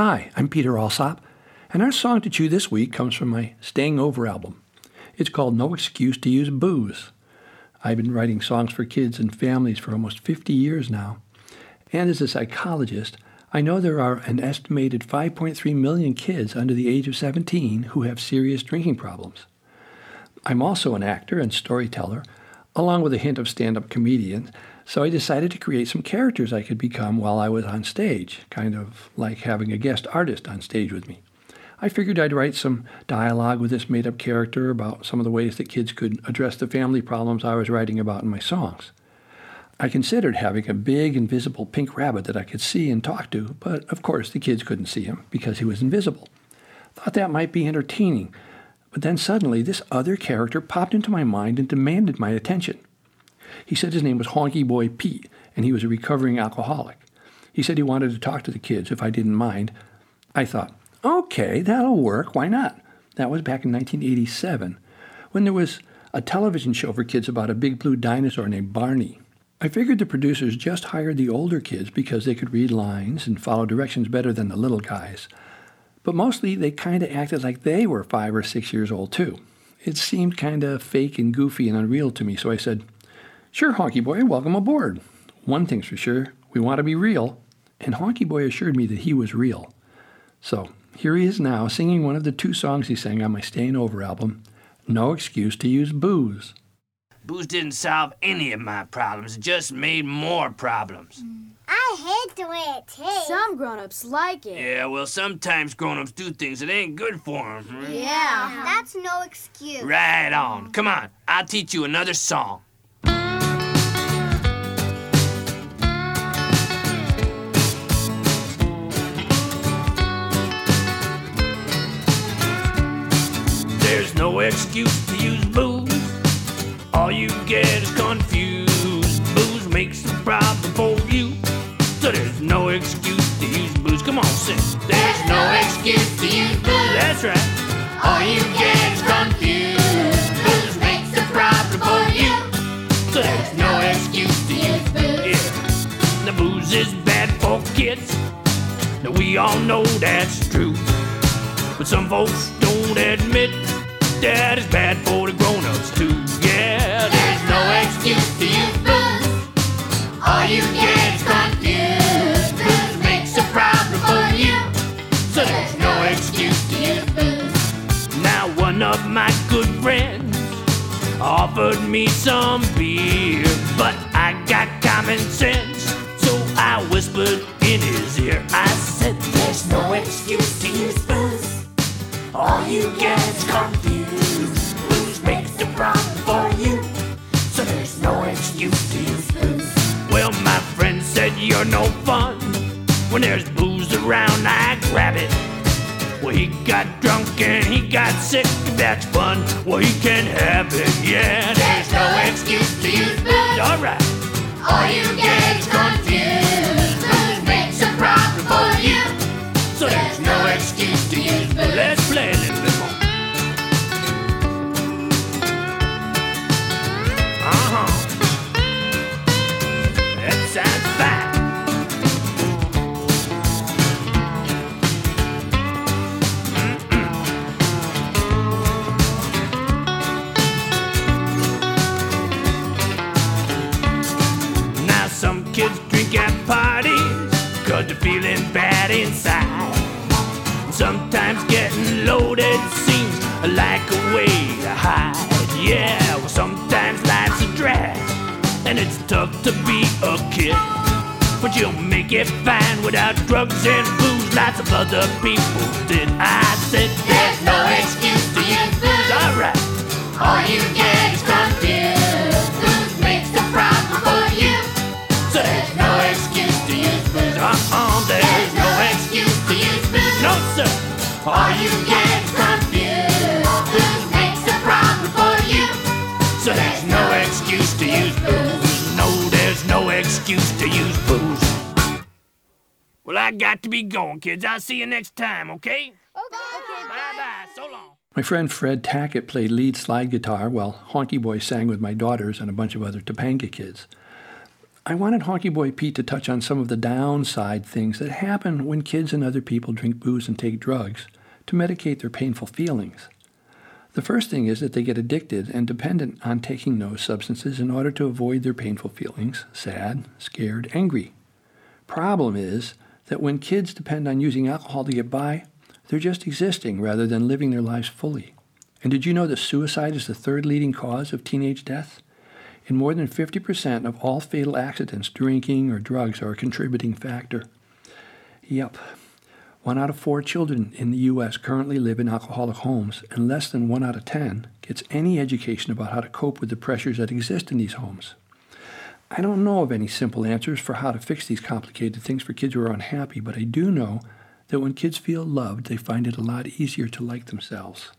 Hi, I'm Peter Alsop, and our song to chew this week comes from my Staying Over album. It's called No Excuse to Use Booze. I've been writing songs for kids and families for almost 50 years now. And as a psychologist, I know there are an estimated 5.3 million kids under the age of 17 who have serious drinking problems. I'm also an actor and storyteller, along with a hint of stand up comedian, so I decided to create some characters I could become while I was on stage, kind of like having a guest artist on stage with me. I figured I'd write some dialogue with this made up character about some of the ways that kids could address the family problems I was writing about in my songs. I considered having a big, invisible pink rabbit that I could see and talk to, but of course the kids couldn't see him because he was invisible. Thought that might be entertaining, but then suddenly this other character popped into my mind and demanded my attention. He said his name was Honky Boy Pete, and he was a recovering alcoholic. He said he wanted to talk to the kids if I didn't mind. I thought, okay, that'll work. Why not? That was back in 1987, when there was a television show for kids about a big blue dinosaur named Barney. I figured the producers just hired the older kids because they could read lines and follow directions better than the little guys. But mostly they kind of acted like they were five or six years old, too. It seemed kind of fake and goofy and unreal to me, so I said, Sure, Honky Boy, welcome aboard. One thing's for sure, we want to be real. And Honky Boy assured me that he was real. So here he is now, singing one of the two songs he sang on my Staying Over album, No Excuse to Use Booze. Booze didn't solve any of my problems, it just made more problems. Mm, I hate the way it tastes. Some grown-ups like it. Yeah, well, sometimes grown-ups do things that ain't good for them. Yeah. That's no excuse. Right on. Come on, I'll teach you another song. Excuse to use booze. All you get is confused. Booze makes the problem for you. So there's no excuse to use booze. Come on, sing. There's no excuse to use booze. That's right. All you get is confused. Booze makes the problem for you. So there's no excuse to use booze. Yeah. The booze is bad for kids. Now we all know that's true. But some folks don't admit that it's bad for the grown-ups too. Yeah, there's no excuse to use booze. All you get is confused. Booze makes a problem for you. So there's no excuse to use booze. Now one of my good friends offered me some beer, but I got common sense. So I whispered in his ear. I said, There's no excuse to use booze. All you get is confused. You're no fun. When there's booze around, I grab it. Well, he got drunk and he got sick. That's fun, well, he can have it. Yeah, there's no excuse to use booze. Alright. All you get is confused. Booze makes a problem for you. So there's no excuse to use booze. Kids drink at parties Cause they're feeling bad inside. Sometimes getting loaded seems like a way to hide. Yeah, well sometimes life's a drag And it's tough to be a kid. But you'll make it fine without drugs and booze. Lots of other people did. I said there's no excuse to use booze. Alright All you get is no excuse to use booze. No, there's no excuse to use booze. Well, I got to be going, kids. I'll see you next time, okay? Okay. okay Bye-bye. So long. My friend Fred Tackett played lead slide guitar while Honky Boy sang with my daughters and a bunch of other Topanga kids. I wanted Honky Boy Pete to touch on some of the downside things that happen when kids and other people drink booze and take drugs to medicate their painful feelings. The first thing is that they get addicted and dependent on taking those substances in order to avoid their painful feelings sad, scared, angry. Problem is that when kids depend on using alcohol to get by, they're just existing rather than living their lives fully. And did you know that suicide is the third leading cause of teenage death? In more than 50% of all fatal accidents, drinking or drugs are a contributing factor. Yep. One out of four children in the U.S. currently live in alcoholic homes, and less than one out of 10 gets any education about how to cope with the pressures that exist in these homes. I don't know of any simple answers for how to fix these complicated things for kids who are unhappy, but I do know that when kids feel loved, they find it a lot easier to like themselves.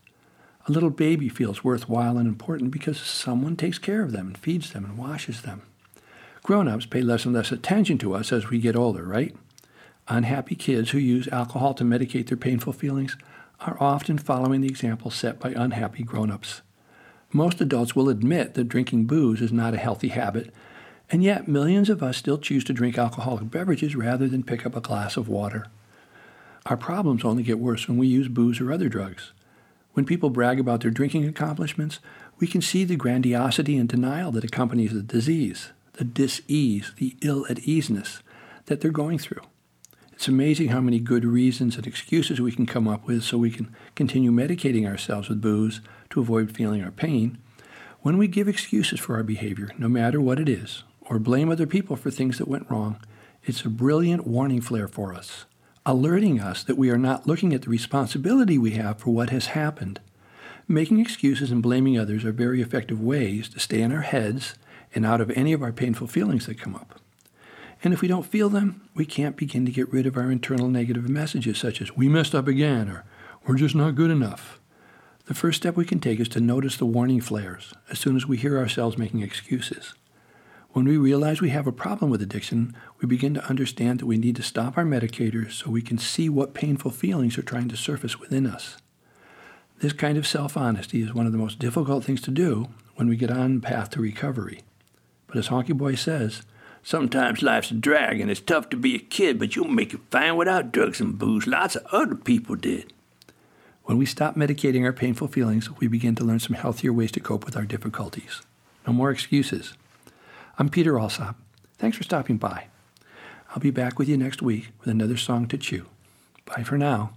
A little baby feels worthwhile and important because someone takes care of them and feeds them and washes them. Grown ups pay less and less attention to us as we get older, right? Unhappy kids who use alcohol to medicate their painful feelings are often following the example set by unhappy grown ups. Most adults will admit that drinking booze is not a healthy habit, and yet millions of us still choose to drink alcoholic beverages rather than pick up a glass of water. Our problems only get worse when we use booze or other drugs. When people brag about their drinking accomplishments, we can see the grandiosity and denial that accompanies the disease, the dis-ease, the ill-at-easeness that they're going through. It's amazing how many good reasons and excuses we can come up with so we can continue medicating ourselves with booze to avoid feeling our pain. When we give excuses for our behavior, no matter what it is, or blame other people for things that went wrong, it's a brilliant warning flare for us alerting us that we are not looking at the responsibility we have for what has happened. Making excuses and blaming others are very effective ways to stay in our heads and out of any of our painful feelings that come up. And if we don't feel them, we can't begin to get rid of our internal negative messages such as, we messed up again, or we're just not good enough. The first step we can take is to notice the warning flares as soon as we hear ourselves making excuses. When we realize we have a problem with addiction, we begin to understand that we need to stop our medicators so we can see what painful feelings are trying to surface within us. This kind of self honesty is one of the most difficult things to do when we get on path to recovery. But as Honky Boy says, Sometimes life's a drag and it's tough to be a kid, but you'll make it fine without drugs and booze. Lots of other people did. When we stop medicating our painful feelings, we begin to learn some healthier ways to cope with our difficulties. No more excuses. I'm Peter Alsop. Thanks for stopping by. I'll be back with you next week with another song to chew. Bye for now.